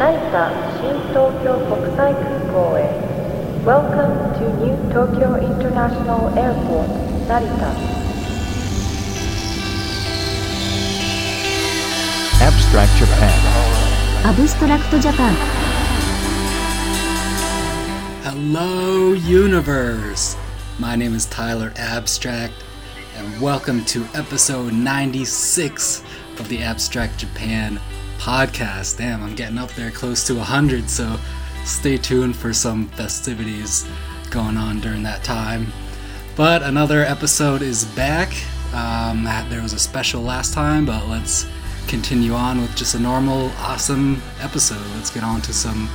成田新東京国際空港へ Welcome to New Tokyo International Airport Narita. Abstract Japan. Abstract Japan. Hello, universe. My name is Tyler Abstract, and welcome to episode 96 of the Abstract Japan podcast. Damn, I'm getting up there close to 100, so stay tuned for some festivities going on during that time. But another episode is back. Um, there was a special last time, but let's continue on with just a normal, awesome episode. Let's get on to some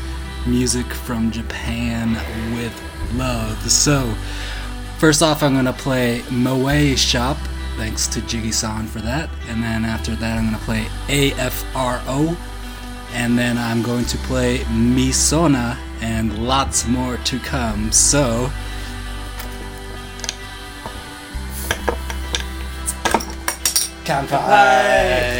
music from Japan with love. So, first off, I'm going to play Moe Shop Thanks to Jiggy San for that. And then after that, I'm going to play AFRO. And then I'm going to play Misona and lots more to come. So. Kanpai!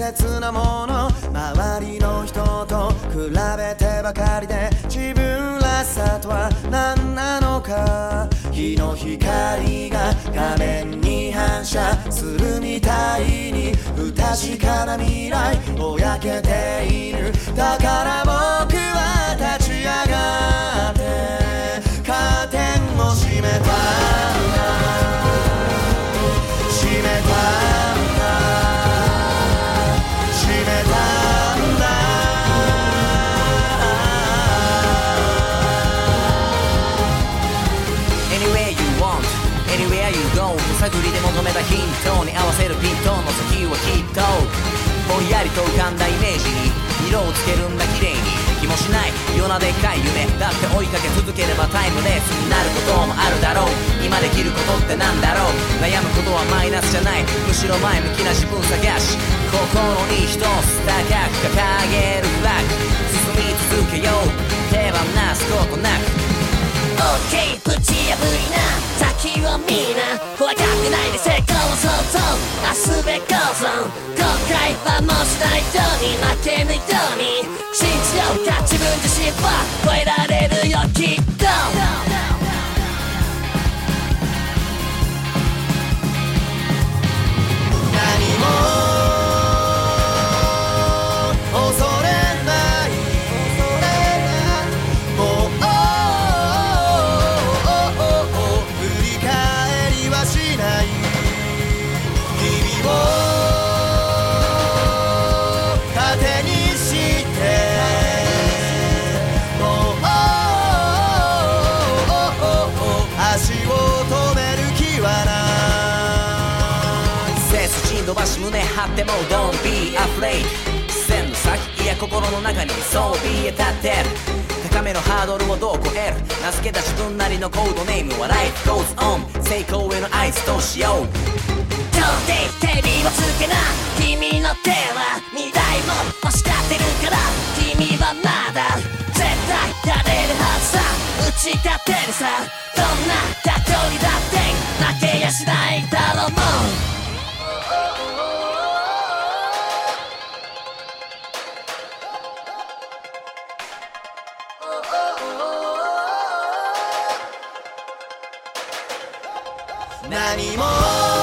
切なもの周りの人と比べてばかりで自分らしさとは何なのか。日の光が画面に反射するみたいに不確かな未来ぼやけている。だから僕は立ち上がってカーテンを閉めた。求めたヒントに合わせるピントの先はきっとぼんやりと浮かんだイメージに色をつけるんだ綺麗に気もしない。ようなでっかい夢。だって追いかけ続ければタイムレースになることもあるだろう。今できることってなんだろう。悩むことはマイナスじゃない。むしろ前向きな自分探し。心に一つ高く掲げるフラッグ想像明日べこうぞ後悔はもしないように負けぬように信じようか自分自身は超えられるよきっと何もプレイ線の先いや心の中にそう見え立って。高めのハードルをどう越える。名付けた自分なりのコードネームは Life goes on 成功への合図としよう。今日で手火をつけな。君の手は未来も欲しがってるから。君はまだ絶対やれるはずさ。打ち立てるさ。どんな過去にだって負けやしないだろうもん。何も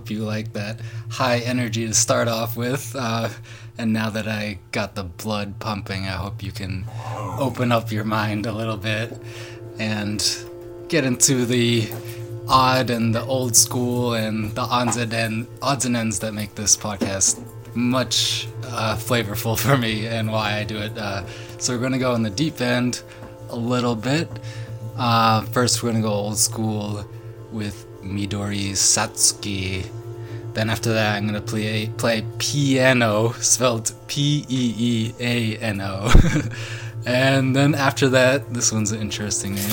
hope you like that high energy to start off with. Uh, and now that I got the blood pumping, I hope you can open up your mind a little bit and get into the odd and the old school and the odds and, end, odds and ends that make this podcast much uh, flavorful for me and why I do it. Uh, so we're going to go in the deep end a little bit. Uh, first, we're going to go old school with Midori Satsuki. Then after that, I'm gonna play play piano, spelled P E E A N O. and then after that, this one's an interesting name.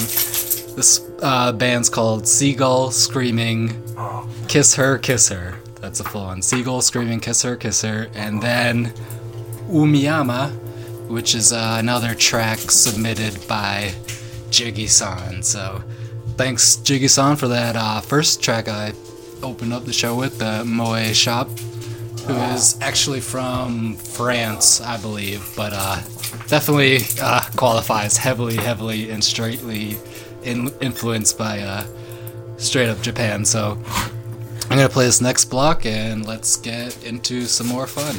This uh, band's called Seagull Screaming, Kiss Her, Kiss Her. That's a full one. Seagull Screaming, Kiss Her, Kiss Her. And then Umiyama, which is uh, another track submitted by Jiggy-san. So thanks Jiggy-san for that uh, first track I opened up the show with, the Moe Shop, who is actually from France, I believe, but uh, definitely uh, qualifies heavily, heavily, and straightly in- influenced by uh, straight up Japan. So I'm gonna play this next block and let's get into some more fun.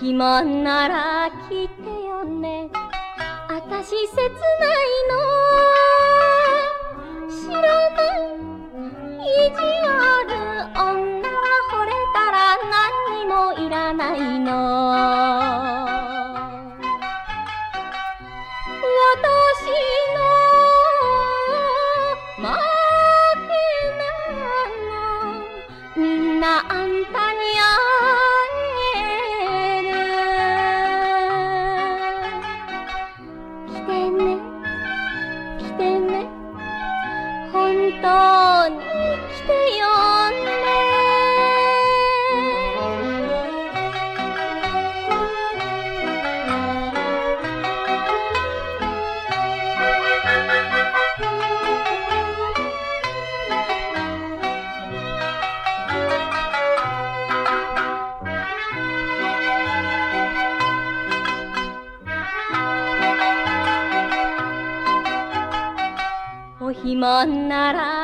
暇なら来てよね。あたし切ないの。お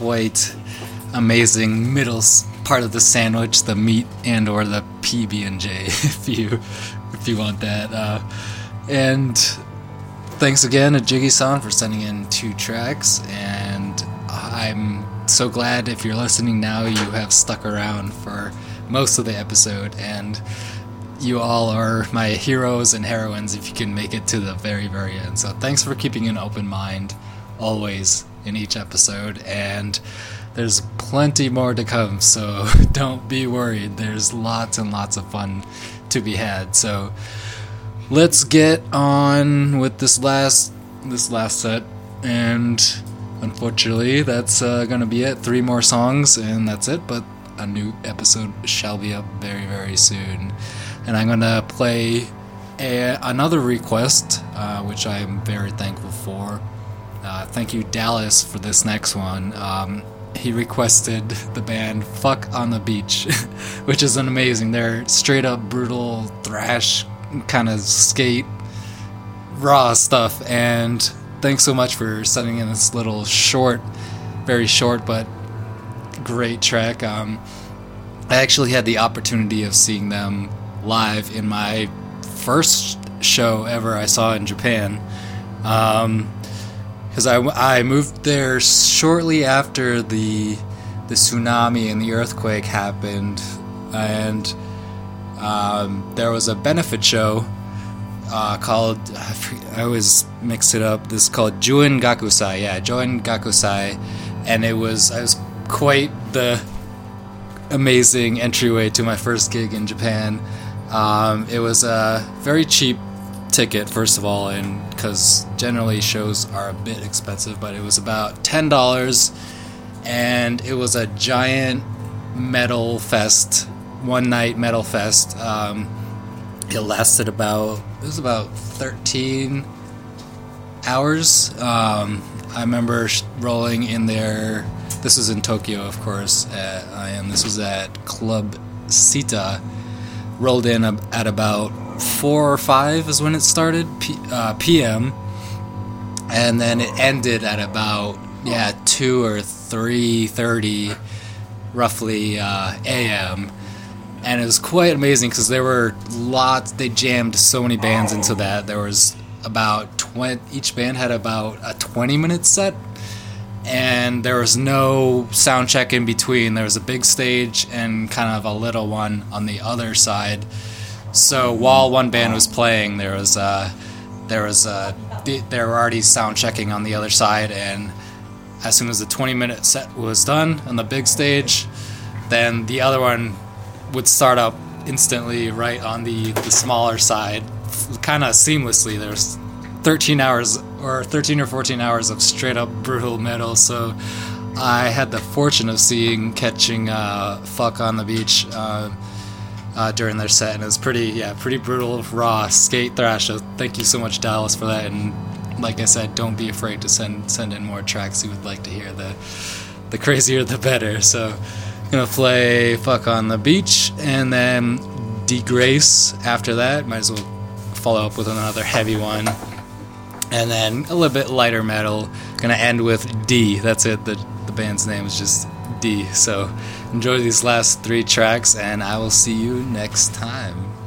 Quite amazing middle part of the sandwich, the meat and or the PB and J, if you if you want that. Uh, and thanks again to Jiggy-san for sending in two tracks. And I'm so glad if you're listening now, you have stuck around for most of the episode. And you all are my heroes and heroines if you can make it to the very, very end. So thanks for keeping an open mind always in each episode. And there's plenty more to come, so don't be worried. There's lots and lots of fun to be had. So let's get on with this last this last set and unfortunately that's uh, gonna be it three more songs and that's it but a new episode shall be up very very soon and i'm gonna play a, another request uh, which i am very thankful for uh, thank you dallas for this next one. Um, he requested the band fuck on the beach which is an amazing they're straight up brutal thrash kind of skate raw stuff. And thanks so much for sending in this little short very short but great track. Um, i actually had the opportunity of seeing them live in my first show ever i saw in japan because I, I moved there shortly after the the tsunami and the earthquake happened and um, there was a benefit show uh, called I, always mix it up. This is called Juin Gakusai. Yeah, Juin Gakusai, and it was I was quite the amazing entryway to my first gig in Japan. Um, it was a very cheap ticket, first of all, and because generally shows are a bit expensive, but it was about ten dollars, and it was a giant metal fest, one night metal fest. Um, it lasted about it was about 13 hours. Um, i remember rolling in there. This was in tokyo of course uh, and this was at club sita. Rolled in at about 4 or 5 is when it started P- uh, pm and then it ended at about yeah 2 or 3.30 roughly uh, am and it was quite amazing because there were lots they jammed so many bands into that. There was about 20 each band had about a 20 minute set. And there was no sound check in between. There was a big stage and kind of a little one on the other side so while one band was playing there was uh there was uh they were already sound checking on the other side and as soon as the 20 minute set was done on the big stage then the other one would start up instantly right on the, the smaller side, kind of seamlessly. There's 13 hours or 13 or 14 hours of straight up brutal metal. So I had the fortune of seeing catching uh, fuck on the beach uh, uh, during their set, and it was pretty yeah pretty brutal, raw skate thrash. So thank you so much, Dallas, for that. And like I said, don't be afraid to send send in more tracks you would like to hear. The the crazier the better. So gonna play fuck on the beach and then degrace after that might as well follow up with another heavy one and then a little bit lighter metal gonna end with d that's it the, the band's name is just D. So enjoy these last three tracks, and I will see you next time.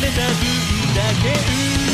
れた分だけ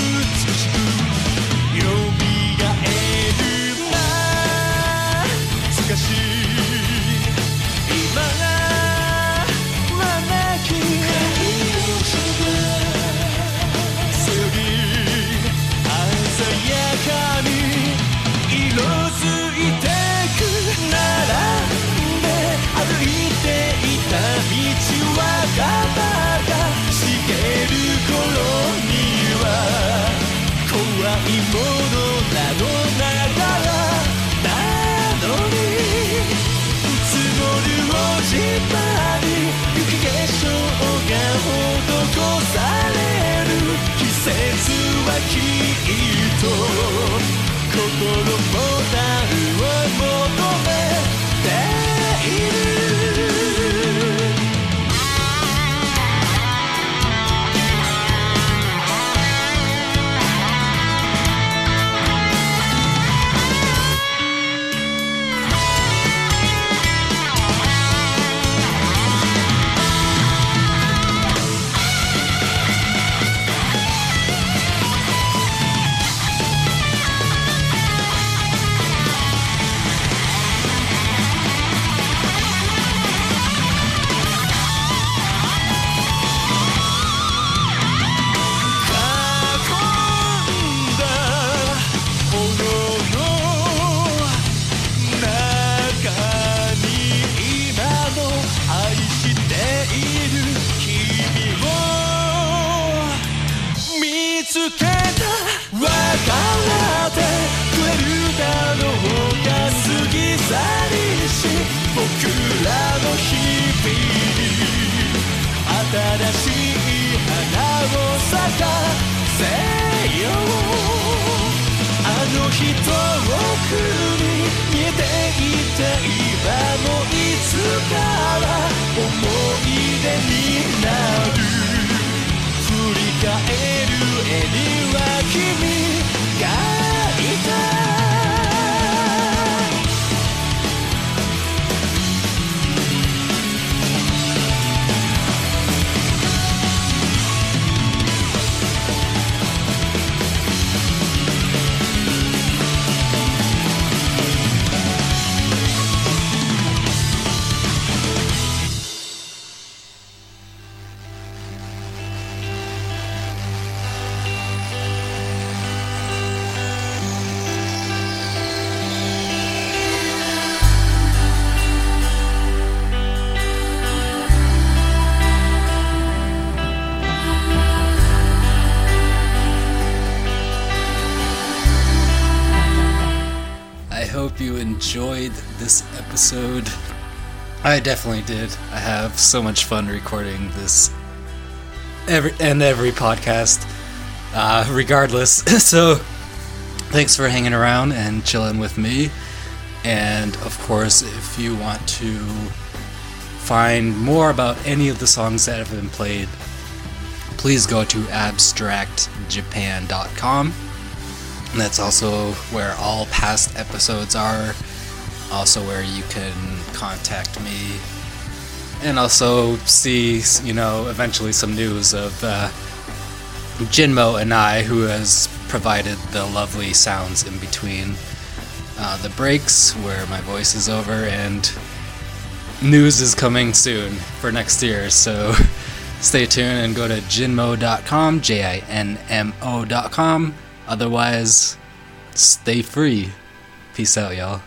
心も I definitely did. I have so much fun recording this every and every podcast, uh, regardless. so, thanks for hanging around and chilling with me. And of course, if you want to find more about any of the songs that have been played, please go to abstractjapan.com. That's also where all past episodes are, also where you can contact me and also see, you know, eventually some news of uh, Jinmo and I, who has provided the lovely sounds in between uh, the breaks where my voice is over, and news is coming soon for next year. So stay tuned and go to jinmo.com, J I N M O.com. Otherwise, stay free. Peace out, y'all.